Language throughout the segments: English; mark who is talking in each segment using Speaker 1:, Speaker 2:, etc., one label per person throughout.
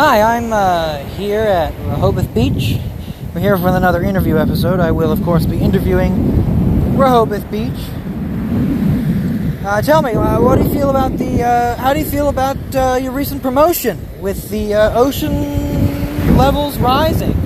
Speaker 1: Hi, I'm uh, here at Rehoboth Beach. We're here for another interview episode. I will, of course, be interviewing Rehoboth Beach. Uh, tell me, uh, what do you feel about the? Uh, how do you feel about uh, your recent promotion with the uh, ocean levels rising?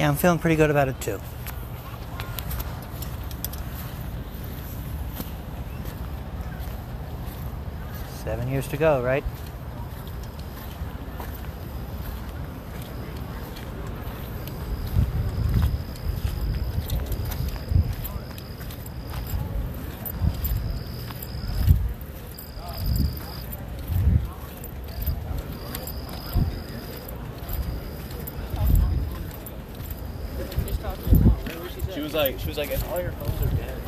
Speaker 1: Yeah, I'm feeling pretty good about it too. Seven years to go, right?
Speaker 2: was like, she was like, if all your phones are dead.